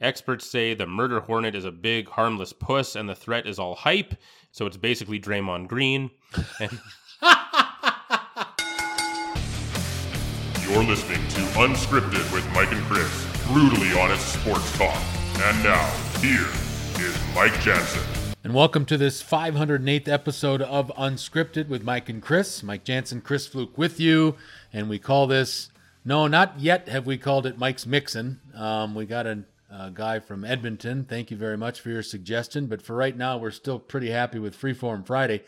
Experts say the murder hornet is a big, harmless puss, and the threat is all hype. So it's basically Draymond Green. You're listening to Unscripted with Mike and Chris, brutally honest sports talk. And now, here is Mike Jansen. And welcome to this 508th episode of Unscripted with Mike and Chris. Mike Jansen, Chris Fluke with you. And we call this, no, not yet have we called it Mike's Mixin. Um, we got a, a guy from Edmonton. Thank you very much for your suggestion. But for right now, we're still pretty happy with Freeform Friday.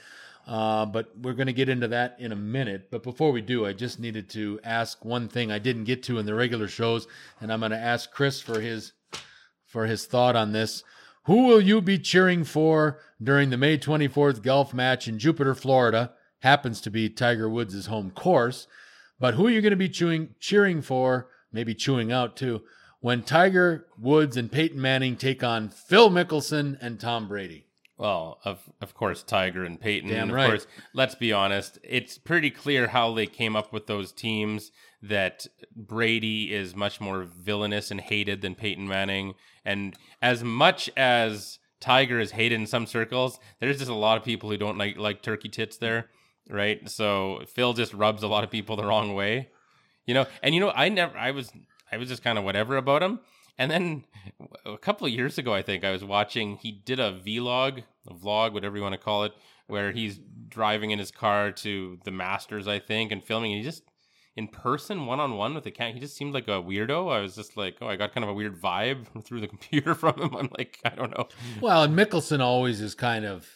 Uh, but we're going to get into that in a minute. But before we do, I just needed to ask one thing I didn't get to in the regular shows, and I'm going to ask Chris for his for his thought on this. Who will you be cheering for during the May 24th golf match in Jupiter, Florida? Happens to be Tiger Woods' home course. But who are you going to be chewing, cheering for, maybe chewing out too, when Tiger Woods and Peyton Manning take on Phil Mickelson and Tom Brady? Well, of of course, Tiger and Peyton. Damn and of right. course, let's be honest. It's pretty clear how they came up with those teams. That Brady is much more villainous and hated than Peyton Manning, and as much as Tiger is hated in some circles, there's just a lot of people who don't like like turkey tits there, right? So Phil just rubs a lot of people the wrong way, you know. And you know, I never, I was, I was just kind of whatever about him. And then a couple of years ago, I think I was watching. He did a vlog, a vlog, whatever you want to call it, where he's driving in his car to the Masters, I think, and filming. And he just in person, one on one with the cat. he just seemed like a weirdo. I was just like, oh, I got kind of a weird vibe through the computer from him. I'm like, I don't know. Well, and Mickelson always is kind of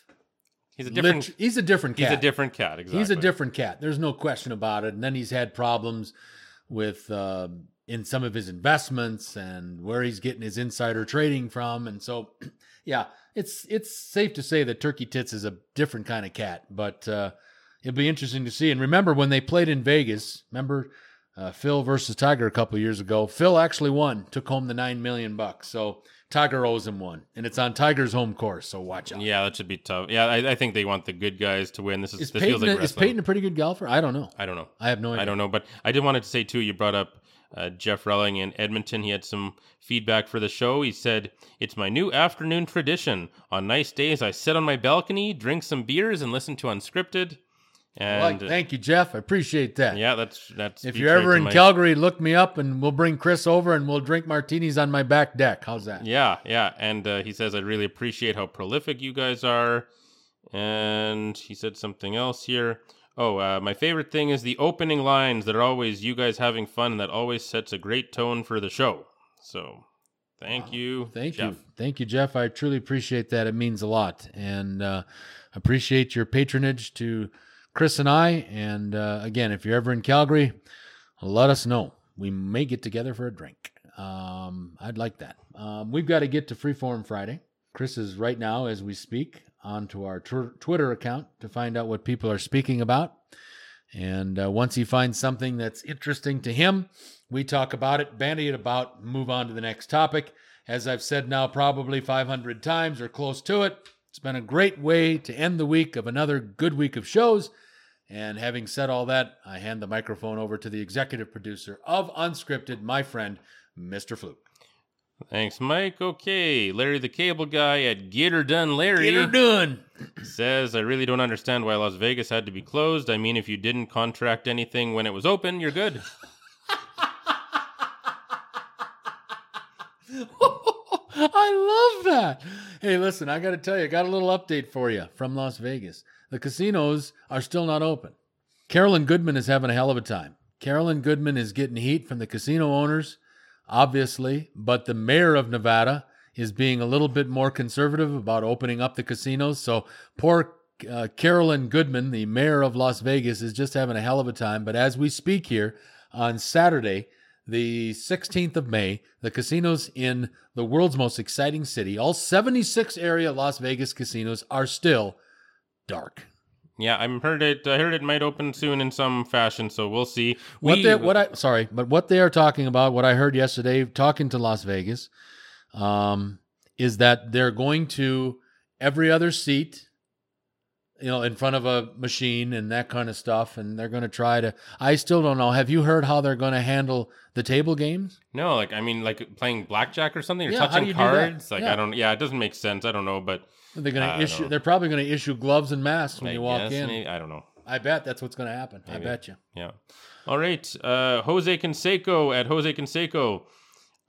He's a different. lit- he's a different cat. he's a different cat. Exactly. He's a different cat. There's no question about it. And then he's had problems with uh, in some of his investments and where he's getting his insider trading from. And so, yeah, it's it's safe to say that Turkey Tits is a different kind of cat. But uh, it'll be interesting to see. And remember when they played in Vegas? Remember uh, Phil versus Tiger a couple years ago? Phil actually won, took home the nine million bucks. So. Tiger owes him one, and it's on Tiger's home course, so watch out. Yeah, that should be tough. Yeah, I, I think they want the good guys to win. This is, Is this Peyton, feels like a, is. Peyton a pretty good golfer? I don't know. I don't know. I have no idea. I don't know, but I did want to say too. You brought up uh, Jeff Relling in Edmonton. He had some feedback for the show. He said, "It's my new afternoon tradition. On nice days, I sit on my balcony, drink some beers, and listen to Unscripted." And thank you, Jeff. I appreciate that. yeah, that's that's. If you're ever in my- Calgary, look me up and we'll bring Chris over and we'll drink martinis on my back deck. How's that? Yeah, yeah, and uh, he says, "I really appreciate how prolific you guys are." And he said something else here. Oh, uh, my favorite thing is the opening lines that are always you guys having fun, and that always sets a great tone for the show. So, thank you, Thank Jeff. you. Thank you, Jeff. I truly appreciate that. It means a lot. And uh, appreciate your patronage to Chris and I. And uh, again, if you're ever in Calgary, let us know. We may get together for a drink. Um, I'd like that. Um, we've got to get to Freeform Friday. Chris is right now, as we speak, onto our tw- Twitter account to find out what people are speaking about. And uh, once he finds something that's interesting to him, we talk about it, bandy it about, move on to the next topic. As I've said now probably 500 times or close to it, it's been a great way to end the week of another good week of shows. And having said all that, I hand the microphone over to the executive producer of Unscripted, my friend, Mr. Fluke. Thanks, Mike. Okay, Larry the Cable Guy at Get Her Done Larry Get her done. says, I really don't understand why Las Vegas had to be closed. I mean, if you didn't contract anything when it was open, you're good. I love that. Hey, listen, I got to tell you, I got a little update for you from Las Vegas. The casinos are still not open. Carolyn Goodman is having a hell of a time. Carolyn Goodman is getting heat from the casino owners, obviously, but the mayor of Nevada is being a little bit more conservative about opening up the casinos. So poor uh, Carolyn Goodman, the mayor of Las Vegas, is just having a hell of a time. But as we speak here on Saturday, the 16th of May, the casinos in the world's most exciting city, all 76 area Las Vegas casinos are still dark. Yeah, I heard it. I heard it might open soon in some fashion, so we'll see. What We- they, what I sorry, but what they are talking about, what I heard yesterday talking to Las Vegas, um, is that they're going to every other seat you know, in front of a machine and that kind of stuff. And they're going to try to. I still don't know. Have you heard how they're going to handle the table games? No, like I mean, like playing blackjack or something, or Yeah, touching you do that? cards. Like Yeah. I don't. Yeah, it doesn't make sense. I don't know, but They're gonna issue. They're probably going to issue gloves and masks when I you walk guess in. maybe- I don't know. I bet that's what's going to happen. I bet you. Yeah. All right. Uh, Jose Canseco at Jose Canseco.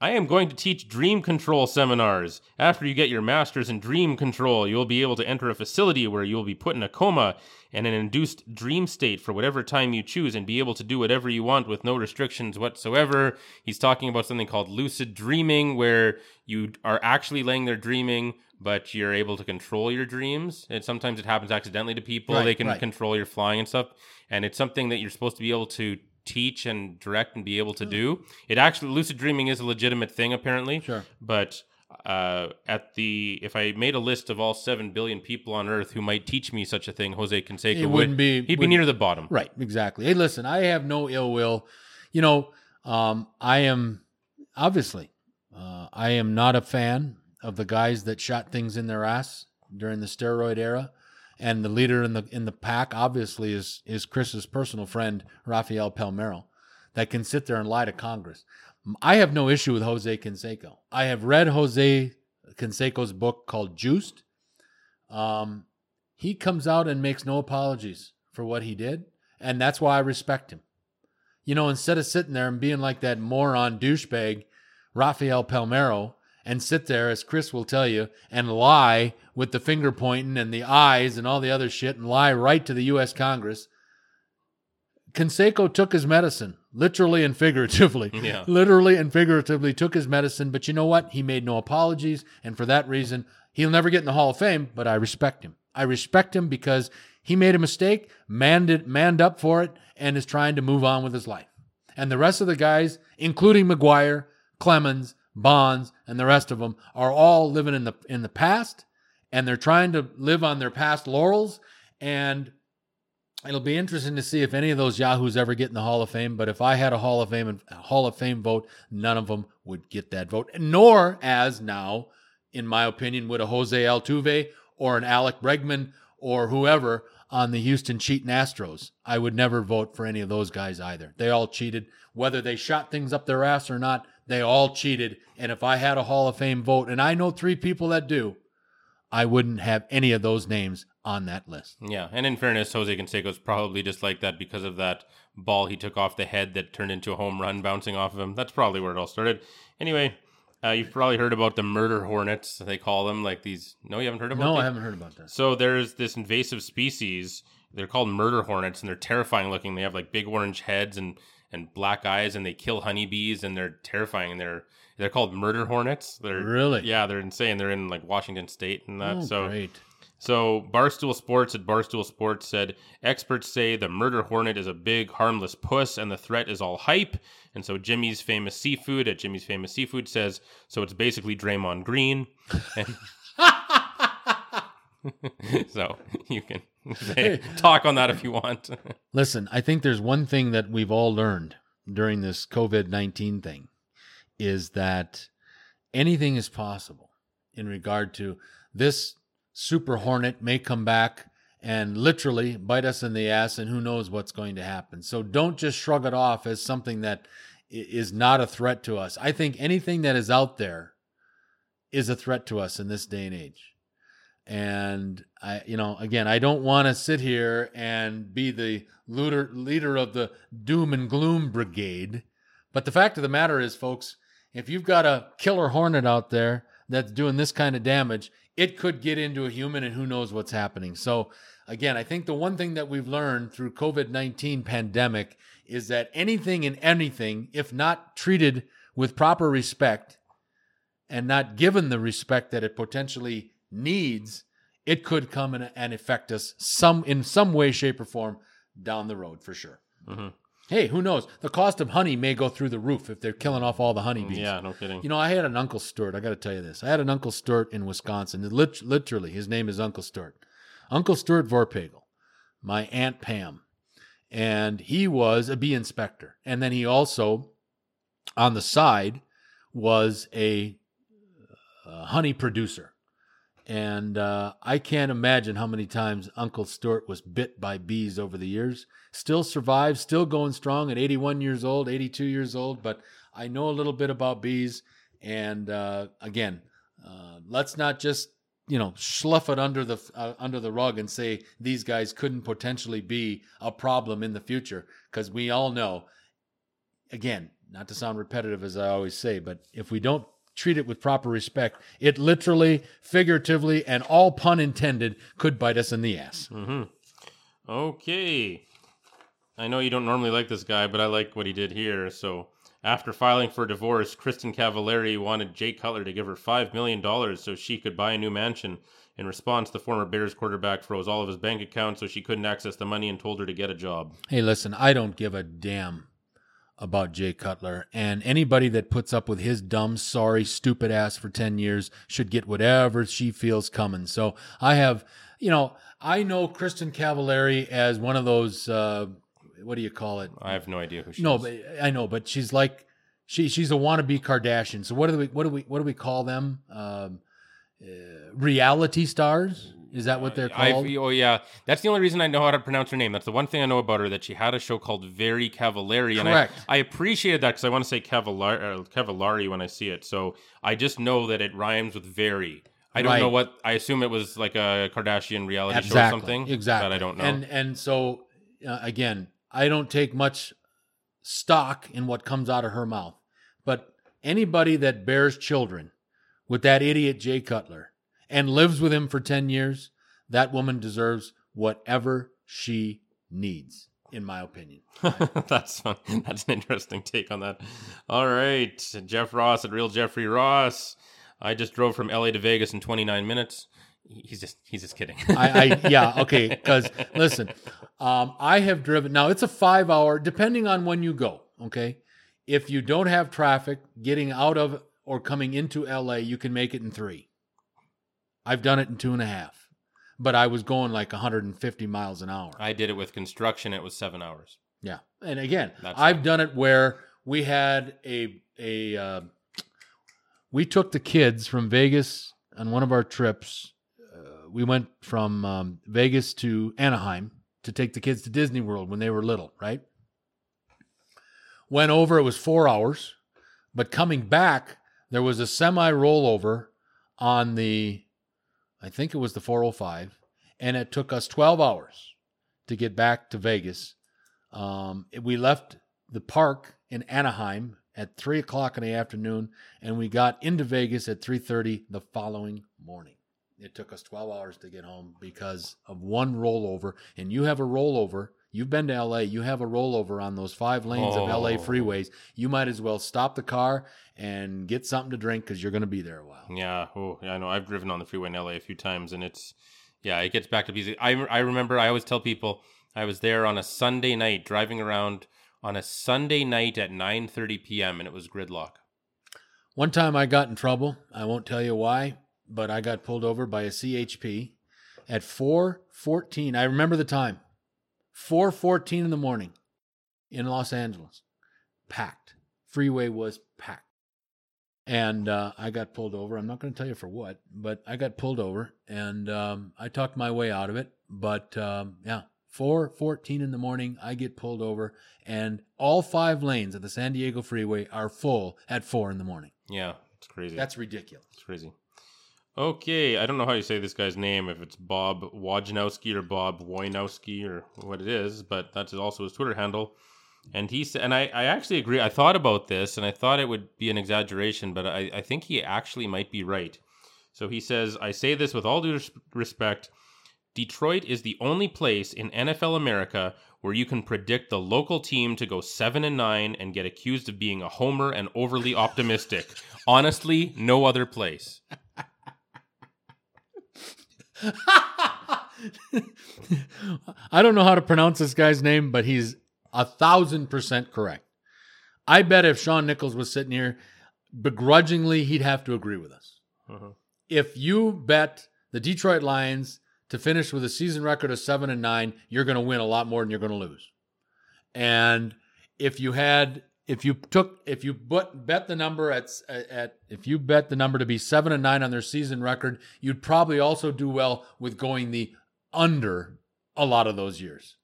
I am going to teach dream control seminars. After you get your master's in dream control, you'll be able to enter a facility where you'll be put in a coma and an induced dream state for whatever time you choose and be able to do whatever you want with no restrictions whatsoever. He's talking about something called lucid dreaming, where you are actually laying there dreaming, but you're able to control your dreams. And sometimes it happens accidentally to people. Right, they can right. control your flying and stuff. And it's something that you're supposed to be able to teach and direct and be able to do. It actually lucid dreaming is a legitimate thing apparently. Sure. But uh, at the if I made a list of all seven billion people on Earth who might teach me such a thing, Jose Canseco It would wouldn't be- he'd be near the bottom. Right, exactly. Hey, listen, I have no ill will. You know, um, I am obviously, uh, I am not a fan of the guys that shot things in their ass during the steroid era. And the leader in the in the pack, obviously, is is Chris's personal friend Rafael Palmeiro, that can sit there and lie to Congress. I have no issue with Jose Canseco. I have read Jose Canseco's book called Juiced. Um, he comes out and makes no apologies for what he did, and that's why I respect him. You know, instead of sitting there and being like that moron douchebag, Rafael Palmeiro, and sit there, as Chris will tell you, and lie with the finger pointing and the eyes and all the other shit and lie right to the U.S. Congress. Canseco took his medicine, literally and figuratively. Yeah. Literally and figuratively took his medicine, but you know what? He made no apologies, and for that reason, he'll never get in the Hall of Fame, but I respect him. I respect him because he made a mistake, manned it, manned up for it, and is trying to move on with his life. And the rest of the guys, including McGwire, Clemens, Bonds, and the rest of them, are all living in the in the past, and they're trying to live on their past laurels. And it'll be interesting to see if any of those yahoos ever get in the Hall of Fame. But if I had a Hall of Fame and Hall of Fame vote, none of them would get that vote. Nor, as now, in my opinion, would a Jose Altuve or an Alex Bregman or whoever on the Houston cheating Astros. I would never vote for any of those guys either. They all cheated. Whether they shot things up their ass or not, they all cheated. And if I had a Hall of Fame vote, and I know three people that do, I wouldn't have any of those names on that list. Yeah, and in fairness, Jose Canseco's probably just like that because of that ball he took off the head that turned into a home run bouncing off of him. That's probably where it all started. Anyway, uh, you've probably heard about the murder hornets. They call them like these. No, you haven't heard about. No, these? I haven't heard about that. So there's this invasive species. They're called murder hornets, and they're terrifying looking. They have like big orange heads and and black eyes, and they kill honeybees, and they're terrifying. And they're they're called murder hornets. They're Really? yeah, they're insane. They're in like Washington State and that. Oh, so great. so Barstool Sports at Barstool Sports said experts say the murder hornet is a big harmless puss and the threat is all hype. And so Jimmy's famous seafood at Jimmy's famous seafood says so it's basically Draymond Green. And so you can say, talk on that if you want. Listen, I think there's one thing that we've all learned during this COVID 19 thing is that anything is possible in regard to this super hornet may come back and literally bite us in the ass, and who knows what's going to happen. So don't just shrug it off as something that is not a threat to us. I think anything that is out there is a threat to us in this day and age. And I, you know, again, I don't want to sit here and be the leader leader of the doom and gloom brigade. But the fact of the matter is, folks, if you've got a killer hornet out there that's doing this kind of damage, it could get into a human, and who knows what's happening. So, again, I think the one thing that we've learned through COVID nineteen pandemic is that anything and anything, if not treated with proper respect, and not given the respect that it potentially needs, it could come and, and affect us some in some way, shape, or form down the road for sure. Mhm. Hey, who knows? The cost of honey may go through the roof if they're killing off all the honeybees. yeah, no kidding. You know, I had an Uncle Stewart. I got to tell you this. I had an Uncle Stewart in Wisconsin. Lit- literally, his name is Uncle Stewart. Uncle Stewart Vorpagel, my Aunt Pam. And he was a bee inspector. And then he also, on the side, was a uh, honey producer. And uh, I can't imagine how many times Uncle Stuart was bit by bees over the years. Still survives, still going strong at 81 years old, 82 years old. But I know a little bit about bees. And uh, again, uh, let's not just you know slough it under the uh, under the rug and say these guys couldn't potentially be a problem in the future because we all know again not to sound repetitive as i always say but if we don't treat it with proper respect it literally figuratively and all pun intended could bite us in the ass Mm-hmm. Okay. I know you don't normally like this guy, but I like what he did here. So, after filing for divorce, Kristin Cavallari wanted Jay Cutler to give her $5 million so she could buy a new mansion. In response, the former Bears quarterback froze all of his bank accounts so she couldn't access the money and told her to get a job. hey listen i don't give a damn about jay cutler. And anybody that puts up with his dumb sorry stupid ass for 10 years should get whatever she feels coming. So i have you know i know kristin cavallari as one of those uh what do you call it? I have no idea who she no is. but i know but she's like she she's a wannabe kardashian. So what do we what do we what do we call them? Um uh, reality stars is that what they're called oh yeah, that's the only reason I know how to pronounce her name. That's the one thing I know about her that she had a show called Very Cavallari, and I, Correct. I appreciated that because I want to say Cavallari, uh, Cavallari when I see it. So I just know that it rhymes with very. I don't Right. know what. I assume it was like a Kardashian reality show or something. exactly That I don't know. and and so uh, again i don't take much stock in what comes out of her mouth but anybody that bears children with that idiot jay cutler and lives with him for 10 years that woman deserves whatever she needs in my opinion That's fun. That's an interesting take on that. All right, Jeff Ross at Real Jeffrey Ross. I just drove from LA to Vegas in 29 minutes. He's just he's just kidding. I, I yeah okay because listen um, i have driven now it's a five hour depending on when you go okay if you don't have traffic getting out of or coming into la you can make it in three i've done it in two and a half but i was going like 150 miles an hour I did it with construction. It was seven hours. yeah and again That's i've done it where we had a a uh, we took the kids from vegas on one of our trips uh, we went from um, vegas to anaheim to take the kids to disney world when they were little right went over it was four hours but coming back there was a semi rollover on the i think it was the 405 and it took us 12 hours to get back to vegas um, we left the park in Anaheim at three o'clock in the afternoon, and we got into Vegas at three thirty the following morning. It took us twelve hours to get home because of one rollover. And you have a rollover. You've been to LA. You have a rollover on those five lanes of LA Oh. freeways. You might as well stop the car and get something to drink because you're going to be there a while. Yeah. Oh, yeah. I know. I've driven on the freeway in LA a few times, and it's yeah, it gets back to busy. I I remember. I always tell people I was there on a Sunday night, driving around on a Sunday night at 9:30 p.m. and it was gridlock. One time I got in trouble. I won't tell you why, but I got pulled over by a CHP at 4:14. I remember the time. 4:14 in the morning in Los Angeles. Packed. Freeway was packed. And uh, I got pulled over. I'm not going to tell you for what, but I got pulled over and um, I talked my way out of it. But um, yeah, 4:14 in the morning, I get pulled over, and all five lanes of the San Diego Freeway are full at four in the morning. Yeah, it's crazy. That's ridiculous. It's crazy. Okay, I don't know how you say this guy's name, if it's Bob Wojnowski or Bob Wojnowski or what it is, but that's also his Twitter handle. And he said, and I, I actually agree. I thought about this, and I thought it would be an exaggeration, but I, I think he actually might be right. So he says, I say this with all due respect. Detroit is the only place in NFL America where you can predict the local team to go 7 and 9 and get accused of being a homer and overly optimistic. Honestly, no other place. I don't know how to pronounce this guy's name, but he's a thousand percent correct. I bet if Sean Nichols was sitting here, begrudgingly, he'd have to agree with us. Uh-huh. If you bet the Detroit Lions to finish with a season record of seven and nine, you're going to win a lot more than you're going to lose. And if you had if you took if you bet, the number at at if you bet the number to be 7 and 9 on their season record, you'd probably also do well with going the under a lot of those years.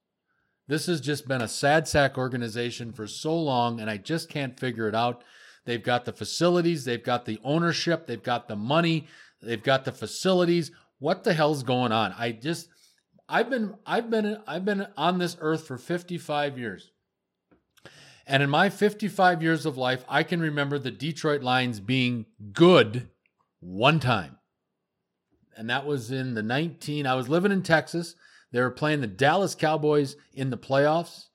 This has just been a sad sack organization for so long and I just can't figure it out. They've got the facilities, they've got the ownership, they've got the money, they've got the facilities. What the hell's going on? I just I've been I've been I've been on this earth for 55 years. And in my 55 years of life, I can remember the Detroit Lions being good one time. And that was in the 19 I was living in Texas. They were playing the Dallas Cowboys in the playoffs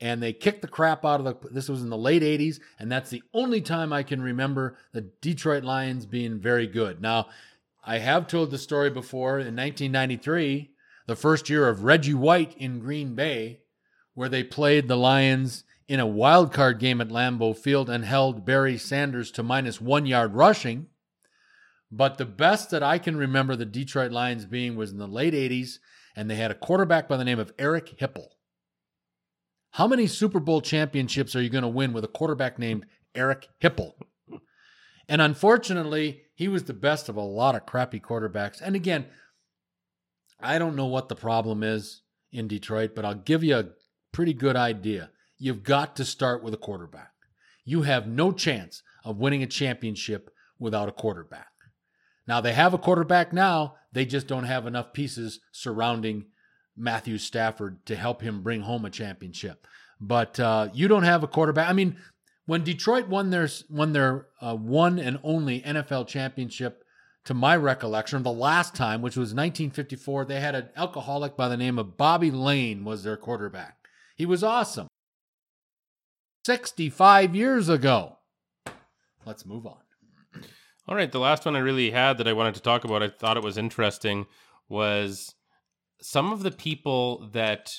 and they kicked the crap out of the this was in the late 80s and that's the only time I can remember the Detroit Lions being very good. Now, I have told the story before in 1993, the first year of Reggie White in Green Bay, where they played the Lions in a wild card game at Lambeau Field and held Barry Sanders to minus 1 yard rushing. But the best that I can remember the Detroit Lions being was in the late 80s and they had a quarterback by the name of Eric Hipple. How many Super Bowl championships are you going to win with a quarterback named Eric Hipple? And unfortunately, he was the best of a lot of crappy quarterbacks. And again, I don't know what the problem is in Detroit, but I'll give you a pretty good idea. You've got to start with a quarterback. You have no chance of winning a championship without a quarterback. Now, they have a quarterback now, they just don't have enough pieces surrounding Matthew Stafford to help him bring home a championship. But uh, you don't have a quarterback. I mean, when Detroit won their won their uh, one and only NFL championship, to my recollection, the last time, which was 1954, they had an alcoholic by the name of Bobby Layne was their quarterback. He was awesome. 65 years ago. Let's move on. All right, the last one I really had that I wanted to talk about, I thought it was interesting, was some of the people that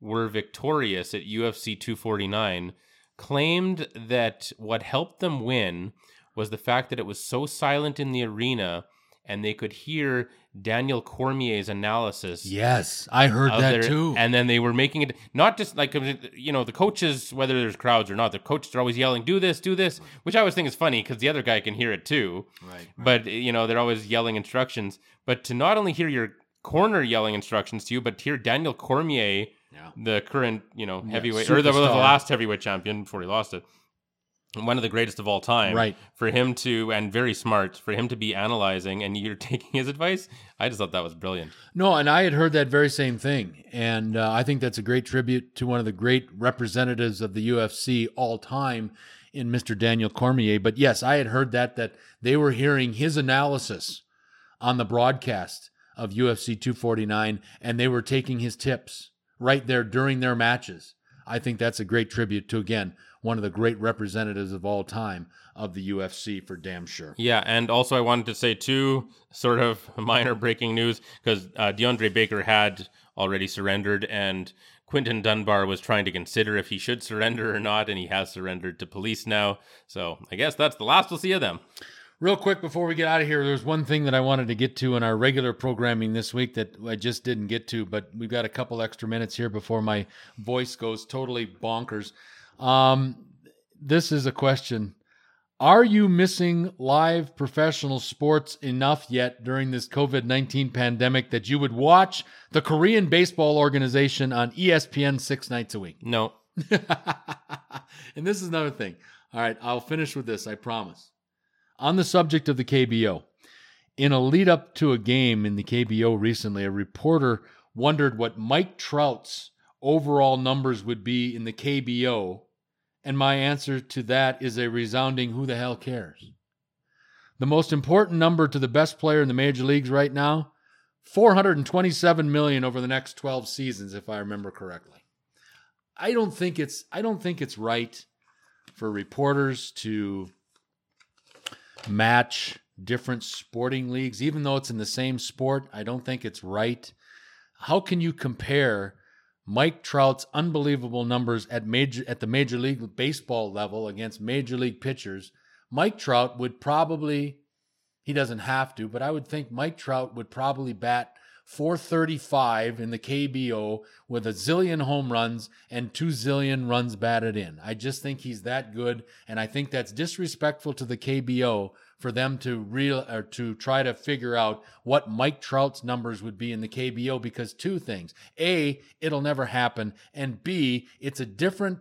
were victorious at UFC 249 claimed that what helped them win was the fact that it was so silent in the arena and they could hear Daniel Cormier's analysis. Yes, I heard that their, too. And then they were making it not just like you know the coaches, whether there's crowds or not, the coaches are always yelling, "Do this, do this," which I always think is funny because the other guy can hear it too. Right, right. But you know they're always yelling instructions. But to not only hear your corner yelling instructions to you, but to hear Daniel Cormier, Yeah. the current you know Yeah, heavyweight or the, the last heavyweight champion before he lost it. One of the greatest of all time, Right. For him to and very smart for him to be analyzing and you're taking his advice. I just thought that was brilliant. No, and I had heard that very same thing. And uh, I think that's a great tribute to one of the great representatives of the UFC all time in Mr. Daniel Cormier. But yes, I had heard that, that they were hearing his analysis on the broadcast of UFC 249 and they were taking his tips right there during their matches. I think that's a great tribute to, again, one of the great representatives of all time of the UFC for damn sure. Yeah, and also I wanted to say two sort of minor breaking news because uh, DeAndre Baker had already surrendered, and Quinton Dunbar was trying to consider if he should surrender or not, and he has surrendered to police now. So I guess that's the last we'll see of them. Real quick before we get out of here, there's one thing that I wanted to get to in our regular programming this week that I just didn't get to, but we've got a couple extra minutes here before my voice goes totally bonkers. Um, this is a question. Are you missing live professional sports enough yet during this COVID 19 pandemic that you would watch the Korean Baseball Organization on ESPN six nights a week? No, and this is another thing. All right, I'll finish with this, I promise. On the subject of the KBO, in a lead up to a game in the KBO recently, a reporter wondered what Mike Trout's overall numbers would be in the KBO, and my answer to that is a resounding who the hell cares? The most important number to the best player in the major leagues right now 427 million over the next 12 seasons if I remember correctly. I don't think it's I don't think it's right for reporters to match different sporting leagues even though it's in the same sport. I don't think it's right. How can you compare Mike Trout's unbelievable numbers at major at the major league baseball level against major league pitchers? Mike Trout would probably he doesn't have to, but I would think Mike Trout would probably bat 435 in the KBO with a zillion home runs and two zillion runs batted in. I just think he's that good, and I think that's disrespectful to the KBO for them to real or to try to figure out what Mike Trout's numbers would be in the KBO because two things. A, it'll never happen, and B, it's a different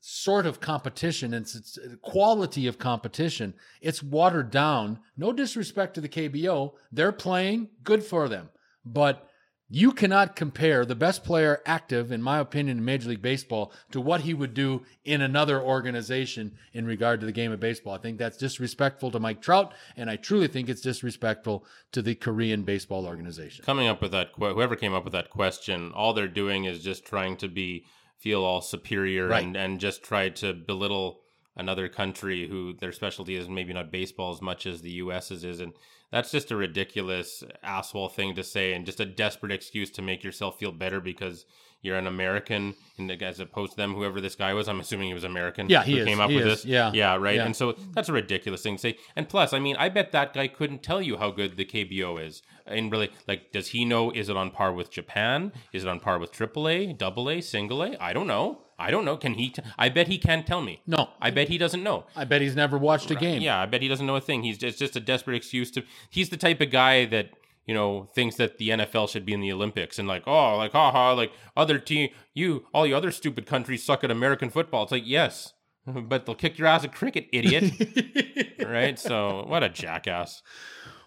sort of competition and it's quality of competition. It's watered down. No disrespect to the KBO. They're playing, good for them. But you cannot compare the best player active, in my opinion, in Major League Baseball to what he would do in another organization in regard to the game of baseball. I think that's disrespectful to Mike Trout, and I truly think it's disrespectful to the Korean baseball organization. Coming up with that, whoever came up with that question, all they're doing is just trying to be feel all superior Right. and, and just try to belittle another country who their specialty is maybe not baseball as much as the US's is. And that's just a ridiculous asshole thing to say and just a desperate excuse to make yourself feel better because you're an American and as opposed to them, whoever this guy was, I'm assuming he was American. Yeah, he is. came up He with is. this. Yeah. Yeah, right. Yeah. And so that's a ridiculous thing to say. And plus, I mean, I bet that guy couldn't tell you how good the KBO is. And really, like, does he know? Is it on par with Japan? Is it on par with AAA, Double A, Single A? I don't know. I don't know. Can he? T- I bet he can't tell me. No. I bet he doesn't know. I bet he's never watched a game. Yeah, I bet he doesn't know a thing. He's just just a desperate excuse to. He's the type of guy that you know thinks that the NFL should be in the Olympics and like oh like haha like other team you all you other stupid countries suck at American football. It's like yes, but they'll kick your ass at cricket, idiot. right? So what a jackass.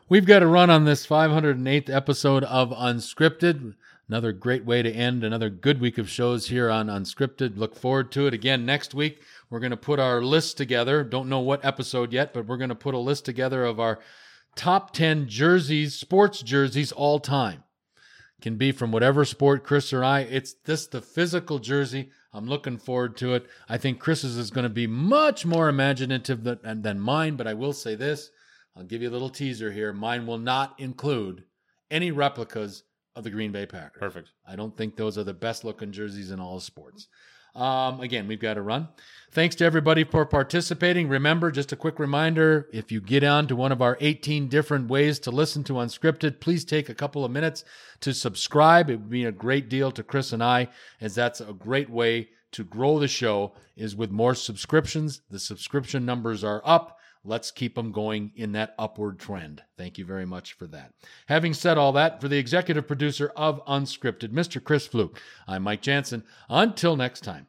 We've got to run on this 508th episode of Unscripted. Another great way to end another good week of shows here on Unscripted. Look forward to it again next week. We're going to put our list together. Don't know what episode yet, but we're going to put a list together of our top 10 jerseys, sports jerseys all time. Can be from whatever sport Chris or I. It's this the physical jersey. I'm looking forward to it. I think Chris's is going to be much more imaginative than, than mine, but I will say this. I'll give you a little teaser here. Mine will not include any replicas of the Green Bay Packers. Perfect. I don't think those are the best looking jerseys in all sports. Um, again, we've got to run. Thanks to everybody for participating. Remember, just a quick reminder if you get on to one of our 18 different ways to listen to Unscripted, please take a couple of minutes to subscribe. It would mean a great deal to Chris and I, as that's a great way to grow the show is with more subscriptions. The subscription numbers are up. Let's keep them going in that upward trend. Thank you very much for that. Having said all that, for the executive producer of Unscripted, Mr. Chris Fluke, I'm Mike Jansen. Until next time.